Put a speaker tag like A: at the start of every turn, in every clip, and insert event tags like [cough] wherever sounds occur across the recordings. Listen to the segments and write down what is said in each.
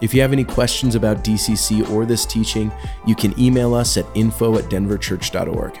A: If you have any questions about DCC or this teaching, you can email us at info at denverchurch.org.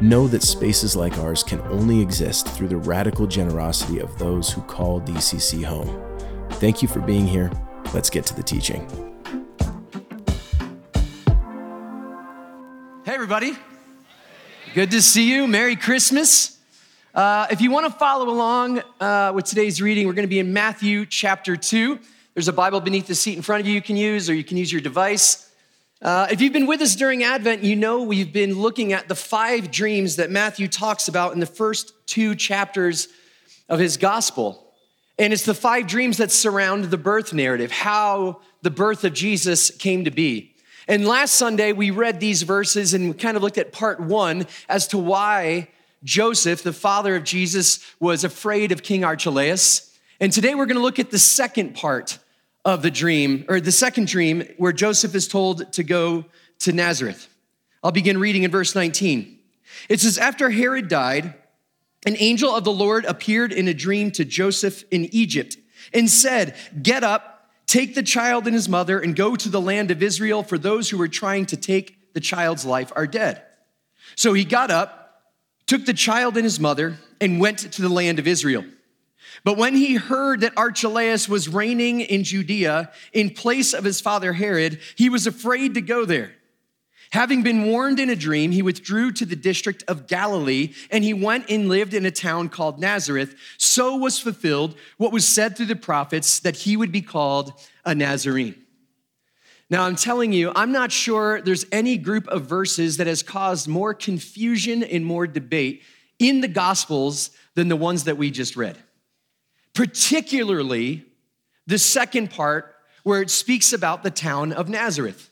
A: Know that spaces like ours can only exist through the radical generosity of those who call DCC home. Thank you for being here. Let's get to the teaching.
B: Hey, everybody. Good to see you. Merry Christmas. Uh, if you want to follow along uh, with today's reading, we're going to be in Matthew chapter 2. There's a Bible beneath the seat in front of you you can use, or you can use your device. Uh, if you've been with us during Advent, you know we've been looking at the five dreams that Matthew talks about in the first two chapters of his gospel. And it's the five dreams that surround the birth narrative, how the birth of Jesus came to be. And last Sunday, we read these verses and we kind of looked at part one as to why Joseph, the father of Jesus, was afraid of King Archelaus. And today we're going to look at the second part of the dream, or the second dream, where Joseph is told to go to Nazareth. I'll begin reading in verse 19. It says, After Herod died, an angel of the Lord appeared in a dream to Joseph in Egypt and said, Get up Take the child and his mother and go to the land of Israel, for those who are trying to take the child's life are dead. So he got up, took the child and his mother, and went to the land of Israel. But when he heard that Archelaus was reigning in Judea in place of his father Herod, he was afraid to go there. Having been warned in a dream, he withdrew to the district of Galilee, and he went and lived in a town called Nazareth. So was fulfilled what was said through the prophets that he would be called a Nazarene. Now, I'm telling you, I'm not sure there's any group of verses that has caused more confusion and more debate in the Gospels than the ones that we just read. Particularly the second part where it speaks about the town of Nazareth.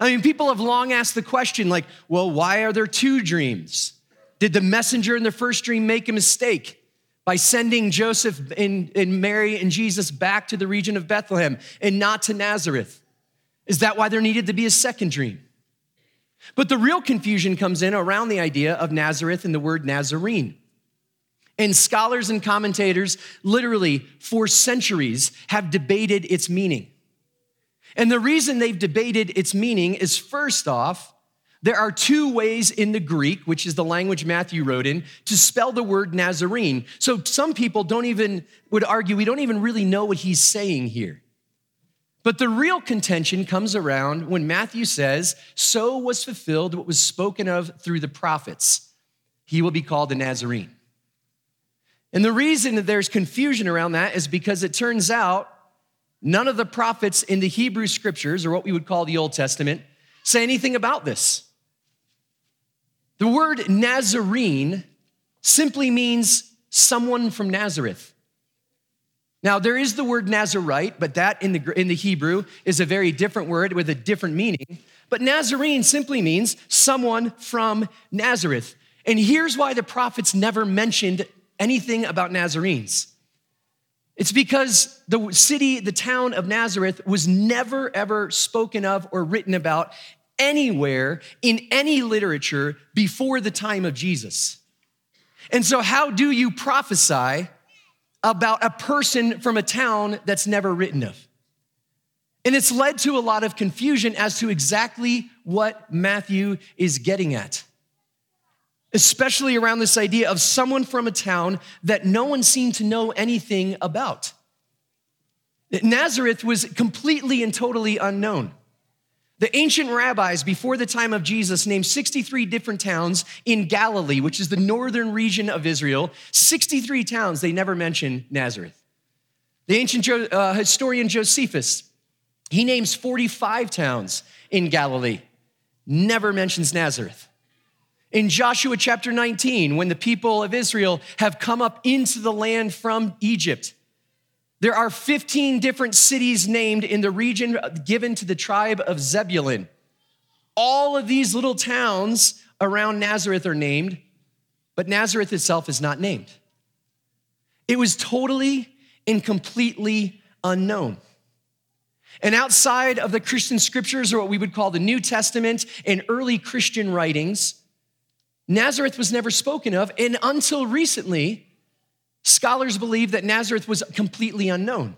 B: I mean, people have long asked the question, like, well, why are there two dreams? Did the messenger in the first dream make a mistake by sending Joseph and, and Mary and Jesus back to the region of Bethlehem and not to Nazareth? Is that why there needed to be a second dream? But the real confusion comes in around the idea of Nazareth and the word Nazarene. And scholars and commentators, literally for centuries, have debated its meaning. And the reason they've debated its meaning is first off, there are two ways in the Greek, which is the language Matthew wrote in, to spell the word Nazarene. So some people don't even, would argue, we don't even really know what he's saying here. But the real contention comes around when Matthew says, So was fulfilled what was spoken of through the prophets. He will be called a Nazarene. And the reason that there's confusion around that is because it turns out None of the prophets in the Hebrew scriptures, or what we would call the Old Testament, say anything about this. The word Nazarene simply means someone from Nazareth. Now, there is the word Nazarite, but that in the, in the Hebrew is a very different word with a different meaning. But Nazarene simply means someone from Nazareth. And here's why the prophets never mentioned anything about Nazarenes. It's because the city, the town of Nazareth was never ever spoken of or written about anywhere in any literature before the time of Jesus. And so, how do you prophesy about a person from a town that's never written of? And it's led to a lot of confusion as to exactly what Matthew is getting at especially around this idea of someone from a town that no one seemed to know anything about. Nazareth was completely and totally unknown. The ancient rabbis before the time of Jesus named 63 different towns in Galilee, which is the northern region of Israel. 63 towns, they never mention Nazareth. The ancient uh, historian Josephus, he names 45 towns in Galilee, never mentions Nazareth. In Joshua chapter 19, when the people of Israel have come up into the land from Egypt, there are 15 different cities named in the region given to the tribe of Zebulun. All of these little towns around Nazareth are named, but Nazareth itself is not named. It was totally and completely unknown. And outside of the Christian scriptures, or what we would call the New Testament and early Christian writings, Nazareth was never spoken of. And until recently, Scholars believe that Nazareth was completely unknown.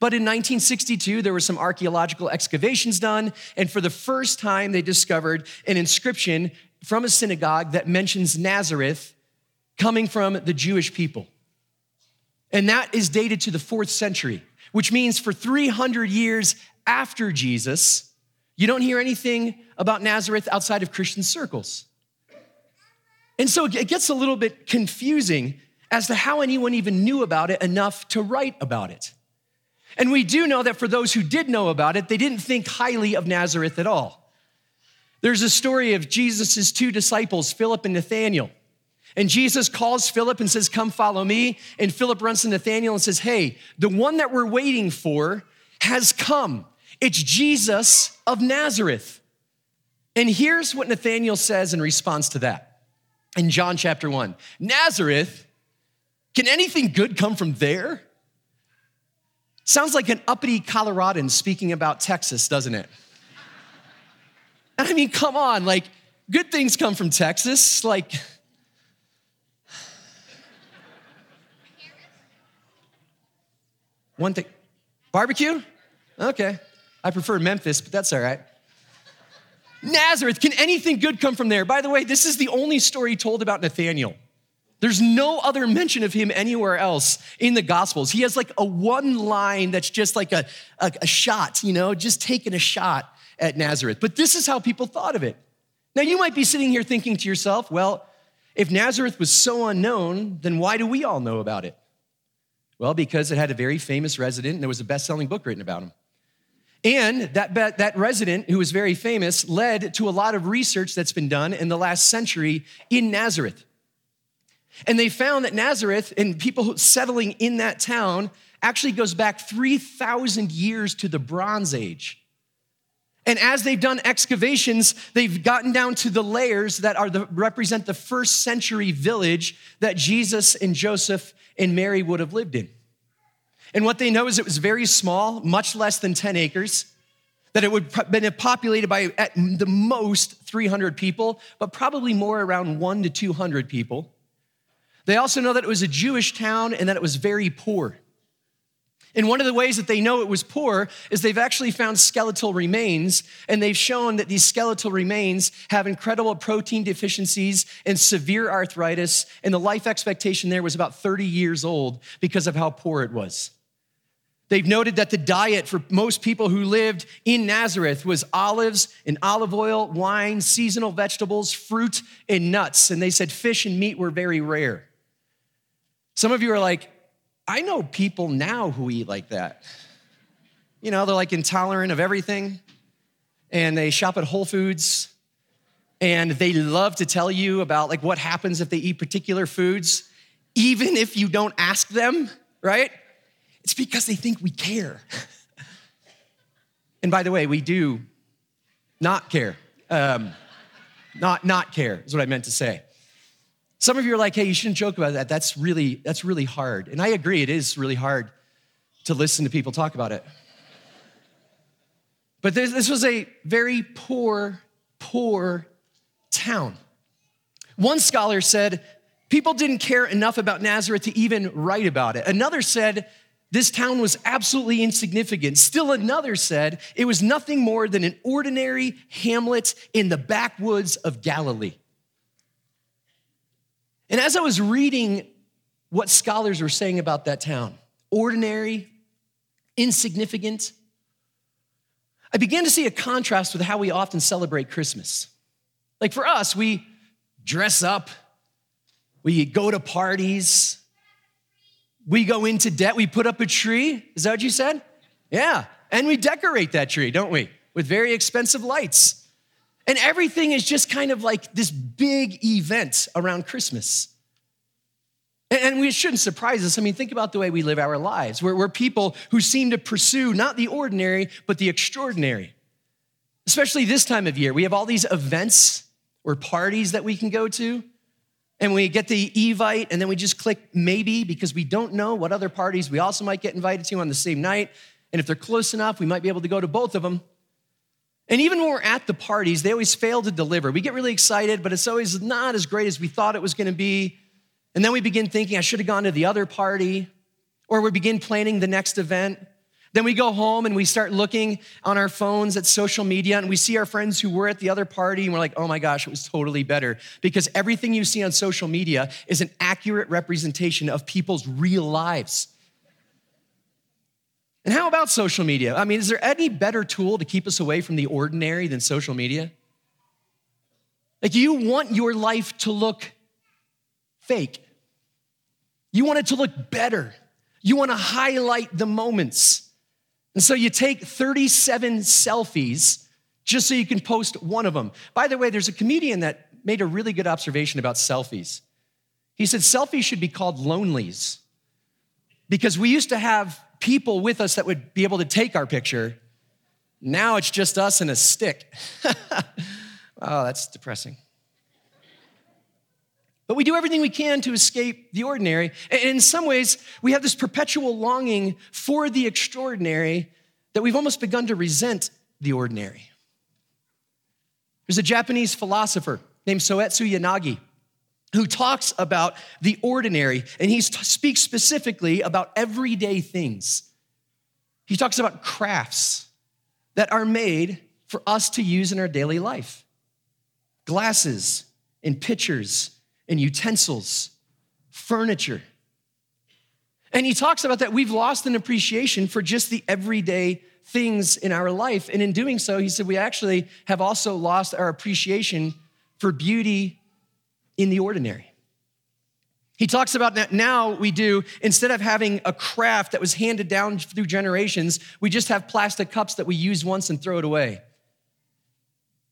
B: But in 1962, there were some archaeological excavations done, and for the first time, they discovered an inscription from a synagogue that mentions Nazareth coming from the Jewish people. And that is dated to the fourth century, which means for 300 years after Jesus, you don't hear anything about Nazareth outside of Christian circles. And so it gets a little bit confusing as to how anyone even knew about it enough to write about it. And we do know that for those who did know about it, they didn't think highly of Nazareth at all. There's a story of Jesus' two disciples, Philip and Nathaniel. And Jesus calls Philip and says, Come follow me. And Philip runs to Nathaniel and says, Hey, the one that we're waiting for has come. It's Jesus of Nazareth. And here's what Nathaniel says in response to that in John chapter 1 Nazareth can anything good come from there? Sounds like an uppity Coloradan speaking about Texas, doesn't it? I mean, come on, like, good things come from Texas. Like, one thing, barbecue? Okay. I prefer Memphis, but that's all right. Nazareth, can anything good come from there? By the way, this is the only story told about Nathaniel. There's no other mention of him anywhere else in the Gospels. He has like a one line that's just like a, a, a, shot, you know, just taking a shot at Nazareth. But this is how people thought of it. Now, you might be sitting here thinking to yourself, well, if Nazareth was so unknown, then why do we all know about it? Well, because it had a very famous resident and there was a best selling book written about him. And that, that resident, who was very famous, led to a lot of research that's been done in the last century in Nazareth. And they found that Nazareth and people settling in that town actually goes back 3,000 years to the Bronze Age. And as they've done excavations, they've gotten down to the layers that are the, represent the first century village that Jesus and Joseph and Mary would have lived in. And what they know is it was very small, much less than 10 acres, that it would have been populated by at the most 300 people, but probably more around one to 200 people. They also know that it was a Jewish town and that it was very poor. And one of the ways that they know it was poor is they've actually found skeletal remains, and they've shown that these skeletal remains have incredible protein deficiencies and severe arthritis, and the life expectation there was about 30 years old because of how poor it was. They've noted that the diet for most people who lived in Nazareth was olives and olive oil, wine, seasonal vegetables, fruit, and nuts. And they said fish and meat were very rare. Some of you are like, I know people now who eat like that. You know, they're like intolerant of everything, and they shop at Whole Foods, and they love to tell you about like what happens if they eat particular foods, even if you don't ask them, right? It's because they think we care. and by the way, we do not care. Um, not not care is what I meant to say. Some of you are like, hey, you shouldn't joke about that. That's really, that's really hard. And I agree, it is really hard to listen to people talk about it. But this, this was a very poor, poor town. One scholar said people didn't care enough about Nazareth to even write about it. Another said this town was absolutely insignificant. Still another said it was nothing more than an ordinary hamlet in the backwoods of Galilee. And as I was reading what scholars were saying about that town, ordinary, insignificant, I began to see a contrast with how we often celebrate Christmas. Like for us, we dress up, we go to parties, we go into debt, we put up a tree. Is that what you said? Yeah. And we decorate that tree, don't we? With very expensive lights. And everything is just kind of like this big event around Christmas. And we shouldn't surprise us. I mean, think about the way we live our lives. We're, we're people who seem to pursue not the ordinary, but the extraordinary. Especially this time of year. We have all these events or parties that we can go to. And we get the Evite, and then we just click maybe because we don't know what other parties we also might get invited to on the same night. And if they're close enough, we might be able to go to both of them. And even when we're at the parties, they always fail to deliver. We get really excited, but it's always not as great as we thought it was going to be. And then we begin thinking, I should have gone to the other party, or we begin planning the next event. Then we go home and we start looking on our phones at social media and we see our friends who were at the other party and we're like, oh my gosh, it was totally better. Because everything you see on social media is an accurate representation of people's real lives. And how about social media? I mean, is there any better tool to keep us away from the ordinary than social media? Like, you want your life to look fake. You want it to look better. You want to highlight the moments. And so you take 37 selfies just so you can post one of them. By the way, there's a comedian that made a really good observation about selfies. He said selfies should be called lonelies because we used to have people with us that would be able to take our picture. Now it's just us and a stick. [laughs] oh, that's depressing. But we do everything we can to escape the ordinary. And in some ways, we have this perpetual longing for the extraordinary that we've almost begun to resent the ordinary. There's a Japanese philosopher named Soetsu Yanagi who talks about the ordinary, and he speaks specifically about everyday things. He talks about crafts that are made for us to use in our daily life glasses and pitchers and utensils, furniture. And he talks about that we've lost an appreciation for just the everyday things in our life. And in doing so, he said we actually have also lost our appreciation for beauty in the ordinary. He talks about that now we do, instead of having a craft that was handed down through generations, we just have plastic cups that we use once and throw it away.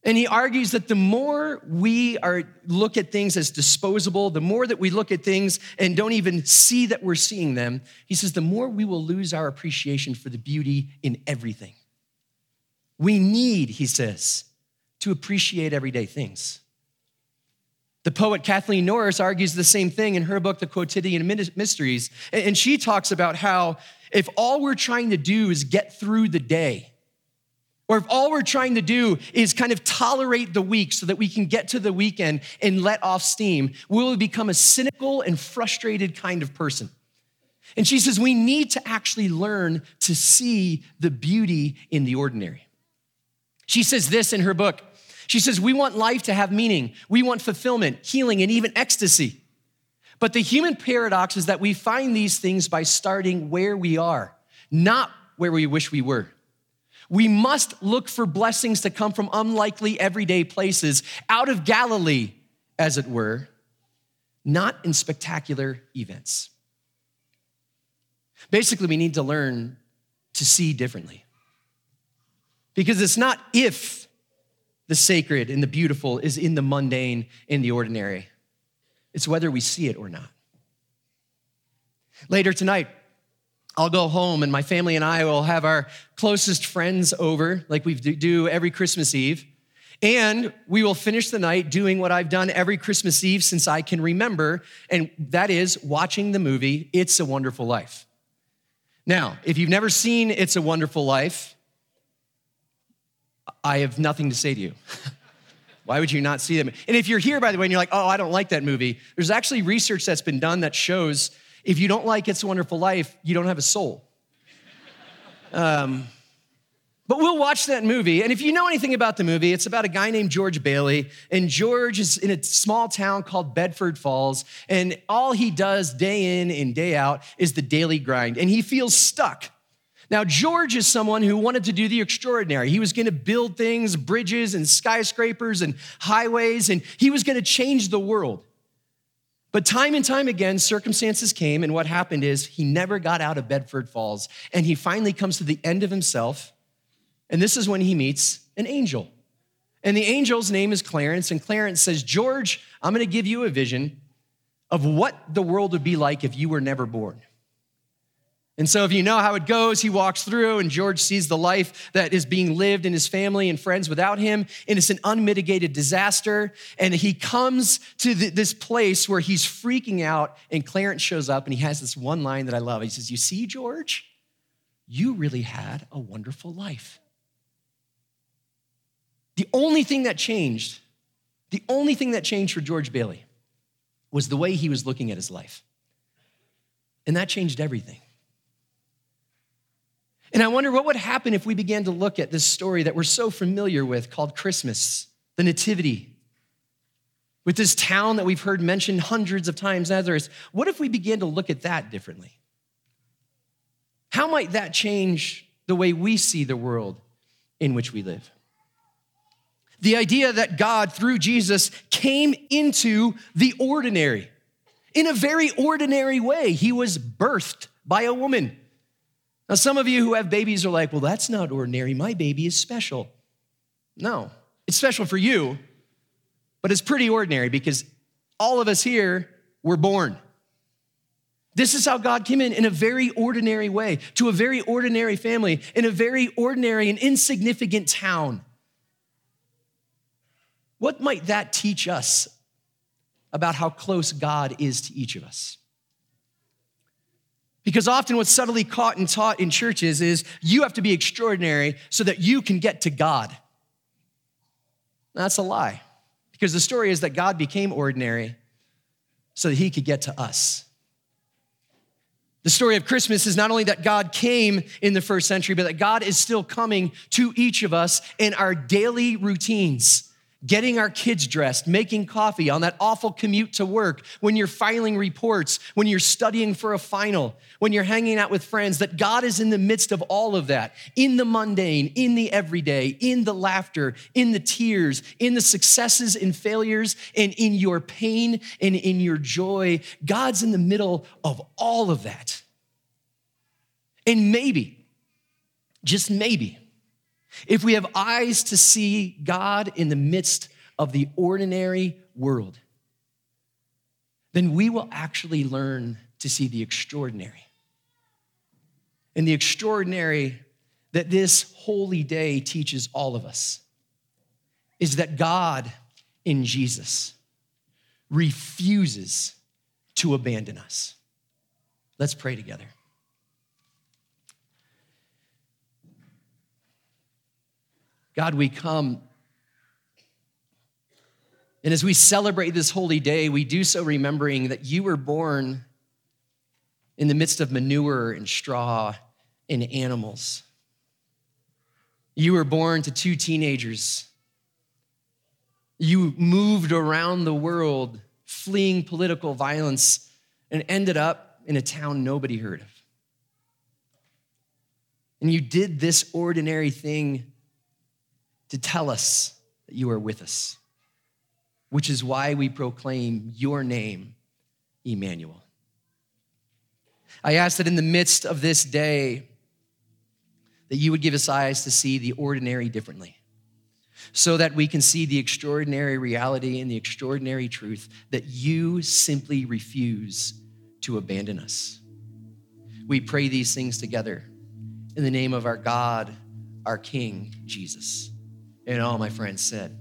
B: And he argues that the more we are look at things as disposable, the more that we look at things and don't even see that we're seeing them, he says the more we will lose our appreciation for the beauty in everything. We need, he says, to appreciate everyday things. The poet Kathleen Norris argues the same thing in her book, The Quotidian Mysteries. And she talks about how if all we're trying to do is get through the day, or if all we're trying to do is kind of tolerate the week so that we can get to the weekend and let off steam, we'll become a cynical and frustrated kind of person. And she says we need to actually learn to see the beauty in the ordinary. She says this in her book. She says, We want life to have meaning, we want fulfillment, healing, and even ecstasy. But the human paradox is that we find these things by starting where we are, not where we wish we were. We must look for blessings to come from unlikely everyday places, out of Galilee, as it were, not in spectacular events. Basically, we need to learn to see differently. Because it's not if the sacred and the beautiful is in the mundane, in the ordinary, it's whether we see it or not. Later tonight, I'll go home and my family and I will have our closest friends over, like we do every Christmas Eve. And we will finish the night doing what I've done every Christmas Eve since I can remember, and that is watching the movie It's a Wonderful Life. Now, if you've never seen It's a Wonderful Life, I have nothing to say to you. [laughs] Why would you not see them? And if you're here, by the way, and you're like, oh, I don't like that movie, there's actually research that's been done that shows if you don't like It's a Wonderful Life, you don't have a soul. Um, but we'll watch that movie. And if you know anything about the movie, it's about a guy named George Bailey. And George is in a small town called Bedford Falls. And all he does day in and day out is the daily grind. And he feels stuck Now, George is someone who wanted to do the extraordinary. He was going to build things, bridges and skyscrapers and highways, and he was going to change the world. But time and time again, circumstances came, and what happened is he never got out of Bedford Falls, and he finally comes to the end of himself. And this is when he meets an angel. And the angel's name is Clarence, and Clarence says, George, I'm to give you a vision of what the world would be like if you were never born. And so, if you know how it goes, he walks through, and George sees the life that is being lived in his family and friends without him, and it's an unmitigated disaster. And he comes to this place where he's freaking out, and Clarence shows up, and he has this one line that I love. He says, You see, George, you really had a wonderful life. The only thing that changed, the only thing that changed for George Bailey was the way he was looking at his life. And that changed everything. And I wonder what would happen if we began to look at this story that we're so familiar with called Christmas, the Nativity, with this town that we've heard mentioned hundreds of times, Nazareth. What if we began to look at that differently? How might that change the way we see the world in which we live? The idea that God, through Jesus, came into the ordinary in a very ordinary way. He was birthed by a woman. Now, some of you who have babies are like, well, that's not ordinary. My baby is special. No, it's special for you, but it's pretty ordinary because all of us here were born. This is how God came in in a very ordinary way to a very ordinary family in a very ordinary and insignificant town. What might that teach us about how close God is to each of us? Because often what's subtly caught and taught in churches is you have to be extraordinary so that you can get to God. That's a lie. Because the story is that God became ordinary so that he could get to us. The story of Christmas is not only that God came in the first century, but that God is still coming to each of us in our daily routines getting our kids dressed, making coffee on that awful commute to work, when you're filing reports, when you're studying for a final, when you're hanging out with friends, that God is in the midst of all of that, in the mundane, in the everyday, in the laughter, in the tears, in the successes and failures, and in your pain and in your joy. God's in the middle of all of that. And maybe, just maybe, if we have eyes to see God in the midst of the ordinary world, then we will actually learn to see the extraordinary. And the extraordinary that this holy day teaches all of us is that God in Jesus refuses to abandon us. Let's pray together. God, we come. And as we celebrate this holy day, we do so remembering that you were born in the midst of manure and straw and animals. You were born to two teenagers. You moved around the world fleeing political violence and ended up in a town nobody heard of. And you did this ordinary thing to tell us that you are with us, which is why we proclaim your name, Emmanuel. I ask that in the midst of this day, that you would give us eyes to see the ordinary differently, so that we can see the extraordinary reality and the extraordinary truth that you simply refuse to abandon us. We pray these things together in the name of our God, our King, Jesus. And all my friends said,